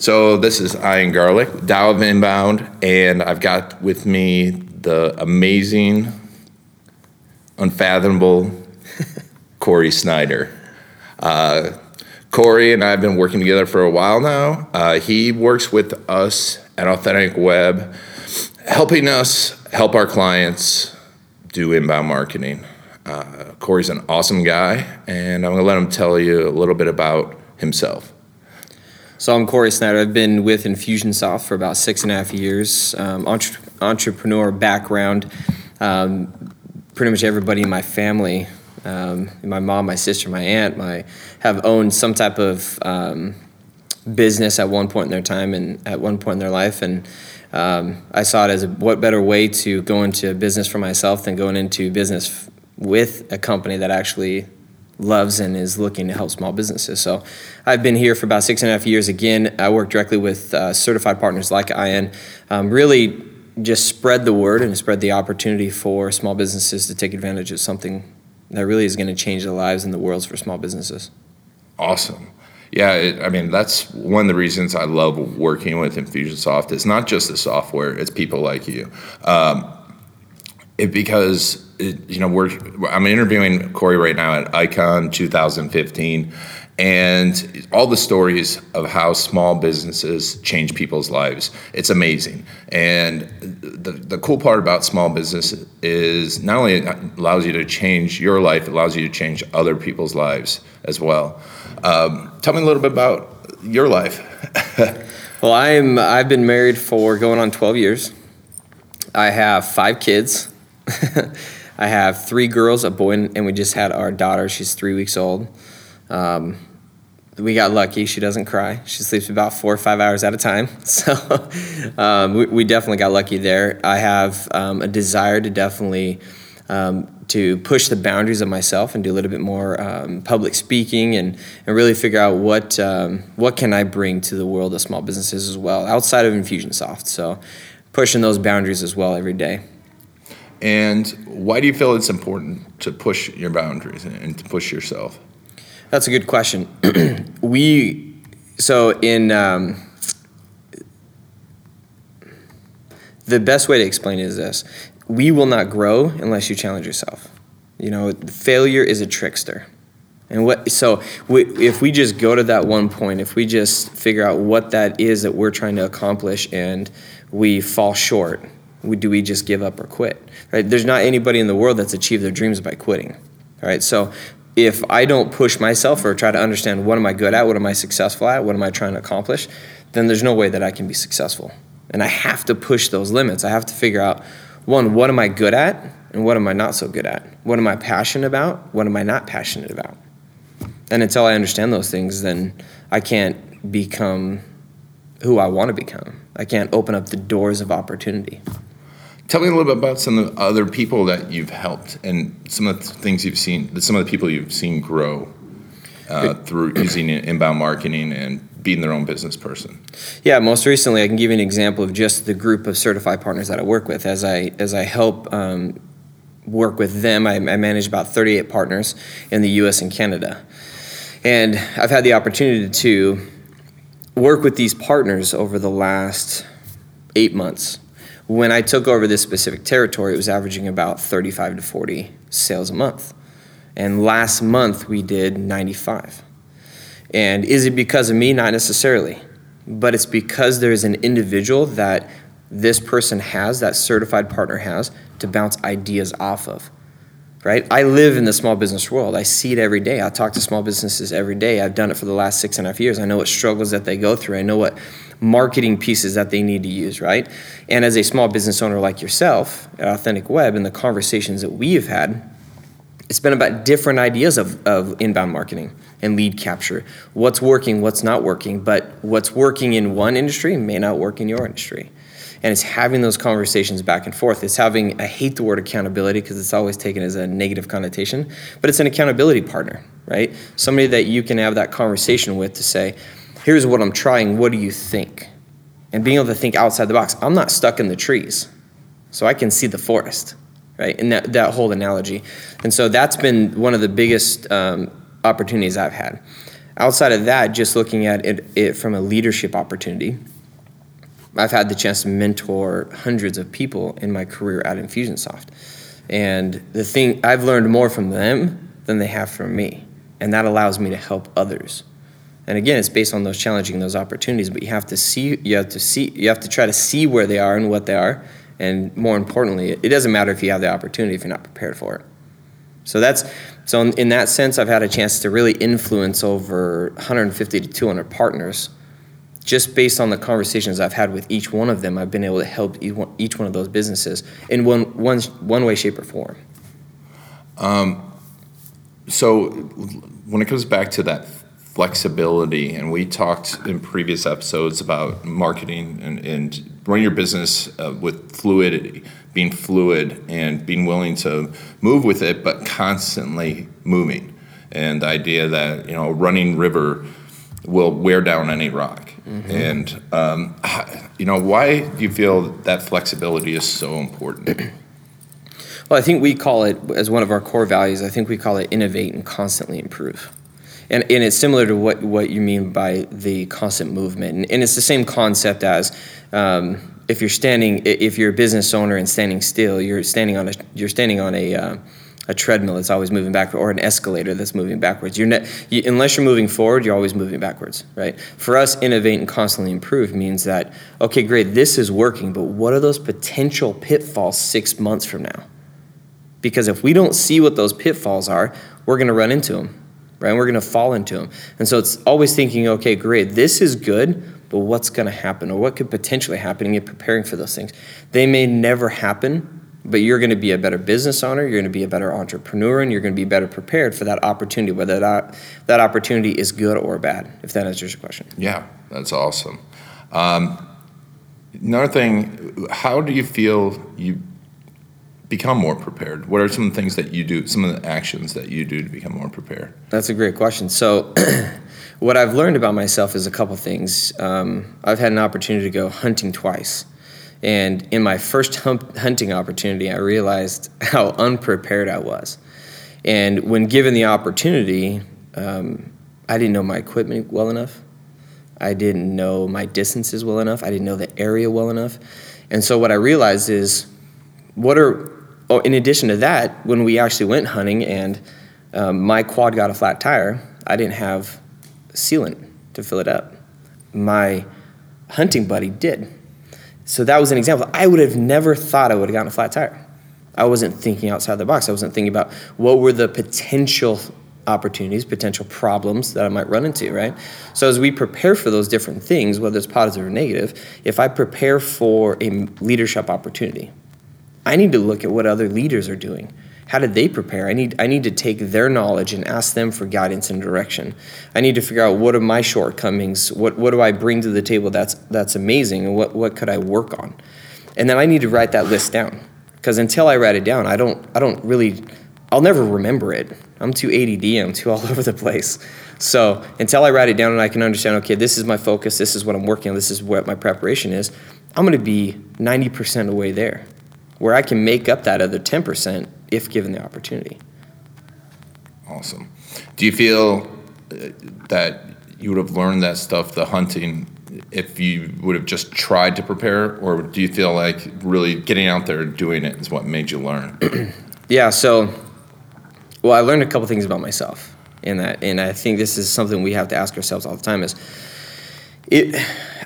So this is Ian Garlic, Tao of Inbound, and I've got with me the amazing, unfathomable Cory Snyder. Uh, Cory and I have been working together for a while now. Uh, he works with us at Authentic Web, helping us help our clients do inbound marketing. Uh, Cory's an awesome guy, and I'm going to let him tell you a little bit about himself. So I'm Cory Snyder. I've been with Infusionsoft for about six and a half years. Um, entre- entrepreneur background. Um, pretty much everybody in my family, um, my mom, my sister, my aunt, my have owned some type of um, business at one point in their time and at one point in their life. And um, I saw it as a, what better way to go into business for myself than going into business f- with a company that actually loves and is looking to help small businesses. So I've been here for about six and a half years. Again, I work directly with uh, certified partners like Ian, um, really just spread the word and spread the opportunity for small businesses to take advantage of something that really is going to change the lives and the worlds for small businesses. Awesome. Yeah, it, I mean that's one of the reasons I love working with Infusionsoft. It's not just the software; it's people like you. Um, it because it, you know we're I'm interviewing Cory right now at Icon 2015, and all the stories of how small businesses change people's lives. It's amazing, and the the cool part about small business is not only it allows you to change your life, it allows you to change other people's lives as well. Um, tell me a little bit about your life. well, I'm I've been married for going on 12 years. I have five kids. I have three girls, a boy, and we just had our daughter. She's three weeks old. Um, we got lucky. She doesn't cry. She sleeps about four or five hours at a time. So um, we, we, definitely got lucky there. I have um, a desire to definitely um, to push the boundaries of myself and do a little bit more um, public speaking and, and really figure out what um, what can I bring to the world of small businesses as well outside of Infusionsoft. So pushing those boundaries as well every day. And why do you feel it's important to push your boundaries and to push yourself? That's a good question. we, so in, um, the best way to explain it is this we will not grow unless you challenge yourself. You know, failure is a trickster. And what so we, if we just go to that one point, if we just figure out what that is that we're trying to accomplish and we fall short, do we just give up or quit? Right? There's not anybody in the world that's achieved their dreams by quitting. Right? So if I don't push myself or try to understand what am I good at, what am I successful at, what am I trying to accomplish, then there's no way that I can be successful. And I have to push those limits. I have to figure out one, what am I good at and what am I not so good at? What am I passionate about? What am I not passionate about? And until I understand those things, then I can't become who I want to become. I can't open up the doors of opportunity. Tell me a little bit about some of the other people that you've helped and some of the things you've seen, some of the people you've seen grow uh, through using inbound marketing and being their own business person. Yeah, most recently, I can give you an example of just the group of certified partners that I work with. As I as I help um, work with them, I, I manage about 38 partners in the U.S. and Canada, and I've had the opportunity to work with these partners over the last eight months. When I took over this specific territory, it was averaging about 35 to 40 sales a month. And last month we did 95. And is it because of me? Not necessarily. But it's because there's an individual that this person has, that certified partner has, to bounce ideas off of. Right? I live in the small business world. I see it every day. I talk to small businesses every day. I've done it for the last six and a half years. I know what struggles that they go through. I know what marketing pieces that they need to use, right? And as a small business owner like yourself at Authentic Web and the conversations that we have had, it's been about different ideas of, of inbound marketing and lead capture. What's working, what's not working, but what's working in one industry may not work in your industry. And it's having those conversations back and forth. It's having, I hate the word accountability because it's always taken as a negative connotation, but it's an accountability partner, right? Somebody that you can have that conversation with to say, here's what I'm trying, what do you think? And being able to think outside the box. I'm not stuck in the trees, so I can see the forest, right? And that, that whole analogy. And so that's been one of the biggest um, opportunities I've had. Outside of that, just looking at it, it from a leadership opportunity, I've had the chance to mentor hundreds of people in my career at Infusionsoft. And the thing I've learned more from them than they have from me. And that allows me to help others. And again, it's based on those challenging those opportunities, but you have to see you have to see you have to try to see where they are and what they are. And more importantly, it doesn't matter if you have the opportunity if you're not prepared for it. So that's so in, in that sense, I've had a chance to really influence over 150 to 200 partners just based on the conversations I've had with each one of them, I've been able to help each one of those businesses in one, one, one way, shape, or form. Um, so, when it comes back to that flexibility, and we talked in previous episodes about marketing and, and running your business uh, with fluidity, being fluid and being willing to move with it, but constantly moving. And the idea that, you know, a running river will wear down any rock. Mm-hmm. And um, you know, why do you feel that flexibility is so important? well, I think we call it as one of our core values. I think we call it innovate and constantly improve. And, and it's similar to what, what you mean by the constant movement. And, and it's the same concept as um, if you're standing, if you're a business owner and standing still, you're standing on a, you're standing on a, uh, a treadmill that's always moving backward or an escalator that's moving backwards. You're ne- you, unless you're moving forward, you're always moving backwards, right? For us, innovate and constantly improve means that, okay, great, this is working, but what are those potential pitfalls six months from now? Because if we don't see what those pitfalls are, we're going to run into them, right? And we're going to fall into them. And so it's always thinking, okay, great, this is good, but what's going to happen or what could potentially happen and get preparing for those things. They may never happen, but you're going to be a better business owner you're going to be a better entrepreneur and you're going to be better prepared for that opportunity whether that, that opportunity is good or bad if that answers your question yeah that's awesome um, another thing how do you feel you become more prepared what are some of the things that you do some of the actions that you do to become more prepared that's a great question so what i've learned about myself is a couple things um, i've had an opportunity to go hunting twice and in my first hunting opportunity, I realized how unprepared I was. And when given the opportunity, um, I didn't know my equipment well enough. I didn't know my distances well enough. I didn't know the area well enough. And so what I realized is, what are, oh, in addition to that, when we actually went hunting and um, my quad got a flat tire, I didn't have sealant to fill it up. My hunting buddy did. So that was an example. I would have never thought I would have gotten a flat tire. I wasn't thinking outside the box. I wasn't thinking about what were the potential opportunities, potential problems that I might run into, right? So as we prepare for those different things, whether it's positive or negative, if I prepare for a leadership opportunity, I need to look at what other leaders are doing how did they prepare? I need I need to take their knowledge and ask them for guidance and direction. I need to figure out what are my shortcomings. What what do I bring to the table that's that's amazing, and what what could I work on? And then I need to write that list down because until I write it down, I don't I don't really I'll never remember it. I'm too ADD. I'm too all over the place. So until I write it down and I can understand, okay, this is my focus. This is what I'm working on. This is what my preparation is. I'm going to be 90% of the way there, where I can make up that other 10% if given the opportunity. Awesome. Do you feel uh, that you would have learned that stuff, the hunting, if you would have just tried to prepare, or do you feel like really getting out there and doing it is what made you learn? yeah. So, well, I learned a couple things about myself in that, and I think this is something we have to ask ourselves all the time: is it?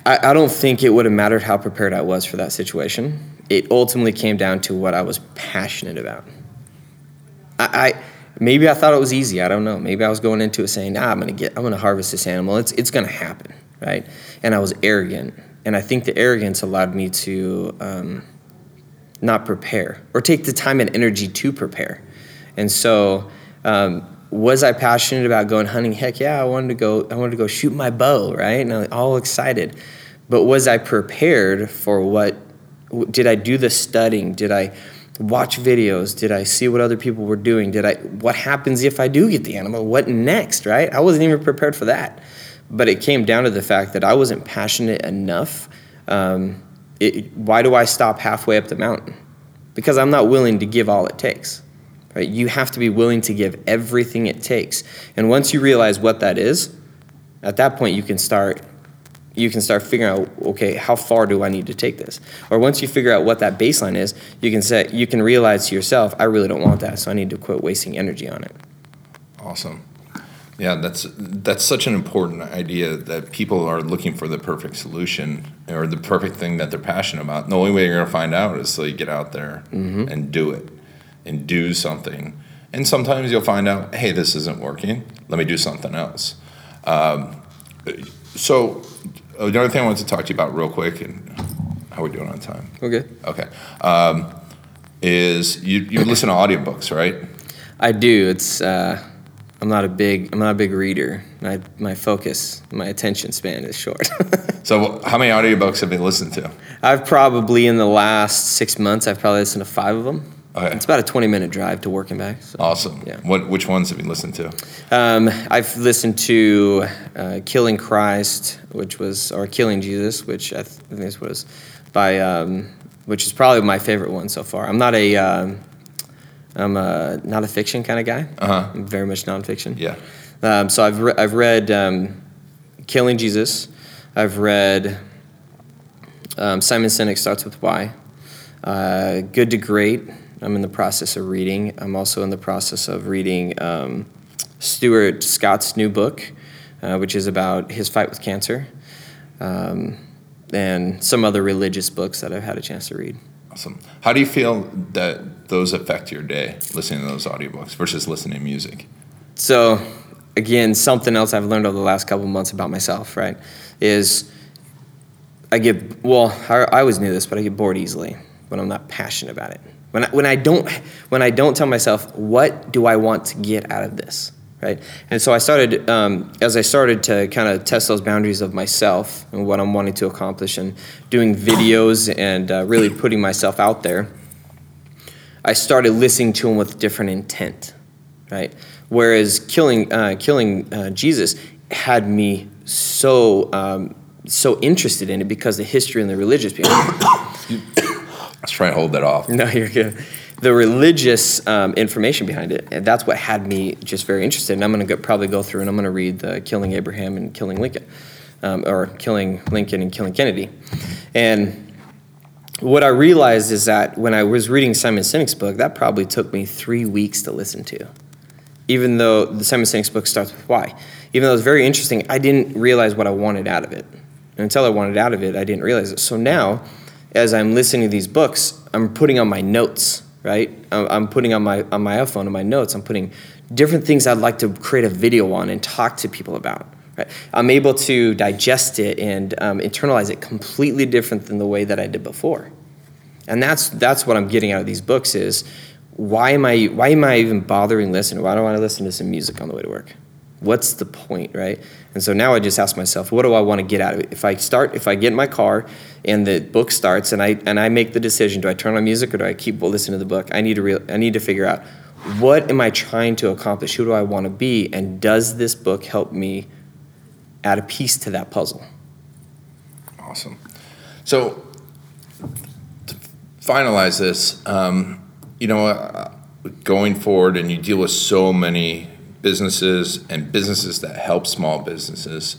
I, I don't think it would have mattered how prepared I was for that situation. It ultimately came down to what I was passionate about I, I maybe I thought it was easy. I don't know. Maybe I was going into it saying, "Nah, I'm gonna get, I'm gonna harvest this animal. It's it's gonna happen, right?" And I was arrogant, and I think the arrogance allowed me to um, not prepare or take the time and energy to prepare. And so, um, was I passionate about going hunting? Heck yeah, I wanted to go. I wanted to go shoot my bow, right? And I'm all excited. But was I prepared for what? Did I do the studying? Did I watch videos? Did I see what other people were doing? Did I? What happens if I do get the animal? What next? Right? I wasn't even prepared for that. But it came down to the fact that I wasn't passionate enough. Um, it, why do I stop halfway up the mountain? Because I'm not willing to give all it takes. Right? You have to be willing to give everything it takes. And once you realize what that is, at that point you can start you can start figuring out okay how far do i need to take this? Or once you figure out what that baseline is you can say you can realize to yourself i really don't want that so i need to quit wasting energy on it. Awesome. Yeah that's that's such an important idea that people are looking for the perfect solution or the perfect thing that they're passionate about. And the only way you're going to find out is to get out there mm-hmm. and do it and do something. And sometimes you'll find out hey this isn't working. Let me do something else. Um, so another thing I wanted to talk to you about real quick, and how we're doing on time? Okay. Okay. Um, is you you listen to audiobooks, right? I do. It's uh, I'm not a big I'm not a big reader. My my focus, my attention span is short. so how many audiobooks have you listened to? I've probably in the last six months I've probably listened to five of them. Okay. It's about a 20 minute drive to work and back. So, awesome. Yeah. What which ones have you listened to? Um, I've listened to uh, Killing Christ, which was or Killing Jesus, which I, th- I think this was by um, which is probably my favorite one so far. I'm not a um, I'm a, not a fiction kind of guy. Uh-huh. I'm very much nonfiction. Yeah. Um, so I've re- I've read um, Killing Jesus. I've read um, Simon Sinek starts with Why. Uh, Good to Great I'm in the process of reading. I'm also in the process of reading um, Stuart Scott's new book, uh, which is about his fight with cancer, um, and some other religious books that I've had a chance to read. Awesome. How do you feel that those affect your day, listening to those audiobooks versus listening to music? So, again, something else I've learned over the last couple months about myself, right, is I get, well, I, I always knew this, but I get bored easily when I'm not passionate about it. When I, when I don't when I don't tell myself what do I want to get out of this, right? And so I started um, as I started to kind of test those boundaries of myself and what I'm wanting to accomplish, and doing videos and uh, really putting myself out there. I started listening to them with different intent, right? Whereas killing uh, killing uh, Jesus had me so um, so interested in it because the history and the religious behind Let's try and hold that off. No, you're good. The religious um, information behind it, and that's what had me just very interested. And I'm going to probably go through and I'm going to read the Killing Abraham and Killing Lincoln, um, or Killing Lincoln and Killing Kennedy. And what I realized is that when I was reading Simon Sinek's book, that probably took me three weeks to listen to. Even though the Simon Sinek's book starts with why. Even though it was very interesting, I didn't realize what I wanted out of it. And until I wanted out of it, I didn't realize it. So now, as I'm listening to these books, I'm putting on my notes, right? I'm putting on my on my iPhone and my notes. I'm putting different things I'd like to create a video on and talk to people about. Right? I'm able to digest it and um, internalize it completely different than the way that I did before. And that's that's what I'm getting out of these books is why am I why am I even bothering listening? Why do I want to listen to some music on the way to work? What's the point, right? And so now I just ask myself, what do I want to get out of it? If I start, if I get in my car and the book starts and I and I make the decision, do I turn on music or do I keep listening to the book? I need to real, I need to figure out what am I trying to accomplish? Who do I want to be? And does this book help me add a piece to that puzzle? Awesome. So to finalize this, um, you know, uh, going forward, and you deal with so many businesses and businesses that help small businesses.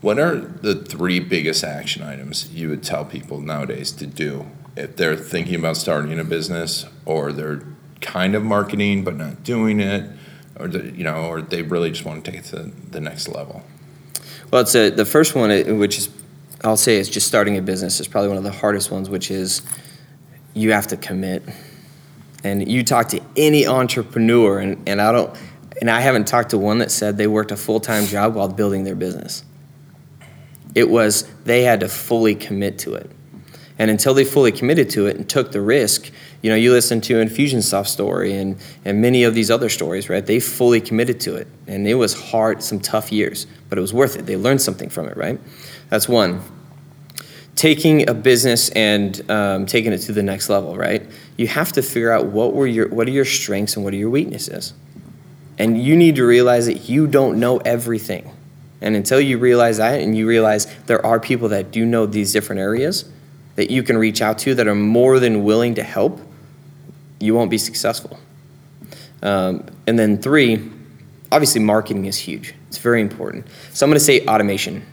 What are the three biggest action items you would tell people nowadays to do if they're thinking about starting a business or they're kind of marketing but not doing it, or the, you know, or they really just want to take it to the next level? Well, it's a, the first one, which is I'll say is just starting a business is probably one of the hardest ones, which is you have to commit. And you talk to any entrepreneur, and, and I don't and I haven't talked to one that said they worked a full time job while building their business. It was they had to fully commit to it. And until they fully committed to it and took the risk, you know, you listen to Infusionsoft story and, and many of these other stories, right? They fully committed to it. And it was hard, some tough years, but it was worth it. They learned something from it, right? That's one. Taking a business and um, taking it to the next level, right? You have to figure out what were your what are your strengths and what are your weaknesses. And you need to realize that you don't know everything. And until you realize that and you realize there are people that do know these different areas that you can reach out to that are more than willing to help, you won't be successful. Um, and then three, obviously marketing is huge. It's very important. So I'm going to say automation.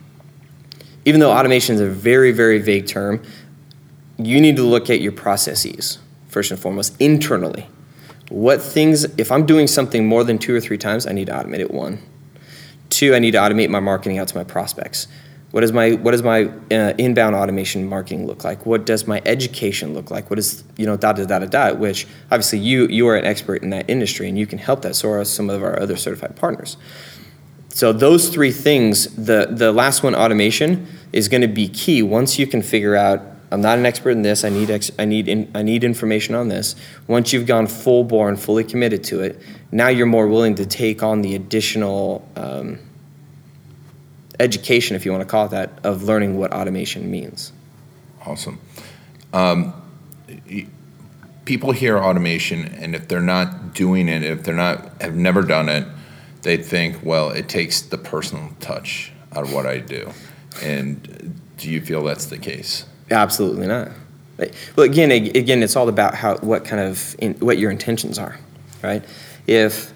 Even though automation is a very, very vague term, you need to look at your processes first and foremost internally. What things, if I'm doing something more than two or three times, I need to automate it one. Two, I need to automate my marketing out to my prospects. what is my what does my uh, inbound automation marketing look like? What does my education look like? What is you know da da da da da? Which obviously you you are an expert in that industry and you can help that. So are some of our other certified partners. So those three things, the the last one, automation, is going to be key. Once you can figure out, I'm not an expert in this. I need ex- I need in, I need information on this. Once you've gone full bore and fully committed to it, now you're more willing to take on the additional. Um, education, if you want to call it that, of learning what automation means. Awesome. Um, people hear automation, and if they're not doing it, if they're not have never done it, they think, well, it takes the personal touch out of what I do. And do you feel that's the case? Absolutely not. Well, again, again, it's all about how what kind of in, what your intentions are, right? If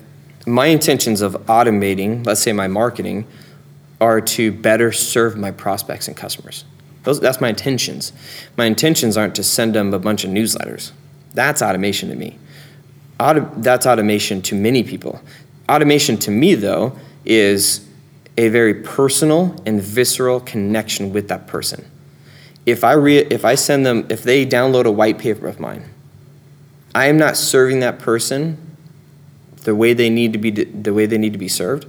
my intentions of automating, let's say my marketing, are to better serve my prospects and customers. Those, that's my intentions. My intentions aren't to send them a bunch of newsletters. That's automation to me. Auto, that's automation to many people. Automation to me, though, is a very personal and visceral connection with that person. If I, re, if I send them, if they download a white paper of mine, I am not serving that person the way they need to be, the way they need to be served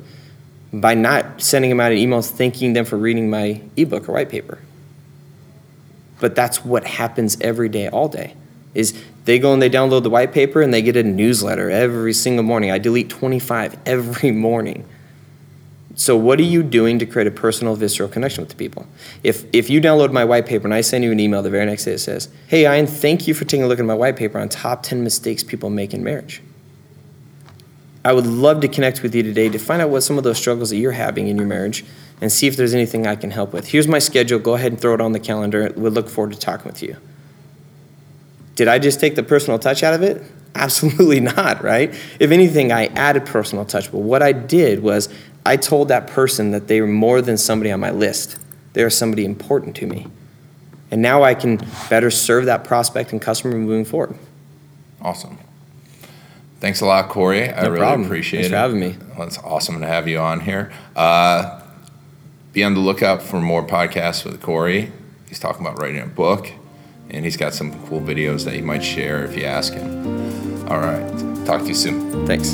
by not sending them out an email thanking them for reading my ebook or white paper. But that's what happens every day, all day. Is they go and they download the white paper and they get a newsletter every single morning. I delete 25 every morning. So what are you doing to create a personal, visceral connection with the people? If if you download my white paper and I send you an email the very next day that says, "Hey, Ian, thank you for taking a look at my white paper on top 10 mistakes people make in marriage." I would love to connect with you today to find out what some of those struggles that you're having in your marriage and see if there's anything I can help with. Here's my schedule. Go ahead and throw it on the calendar. We look forward to talking with you. Did I just take the personal touch out of it? Absolutely not, right? If anything, I added personal touch. But what I did was I told that person that they were more than somebody on my list. They are somebody important to me. And now I can better serve that prospect and customer moving forward. Awesome. Thanks a lot, Cory. I really problem. appreciate Thanks it. for having me. Well, it's awesome to have you on here. Uh, be on the lookout for more podcasts with Cory. He's talking about writing a book, and he's got some cool videos that he might share if you ask him. All right. Talk to you soon. Thanks.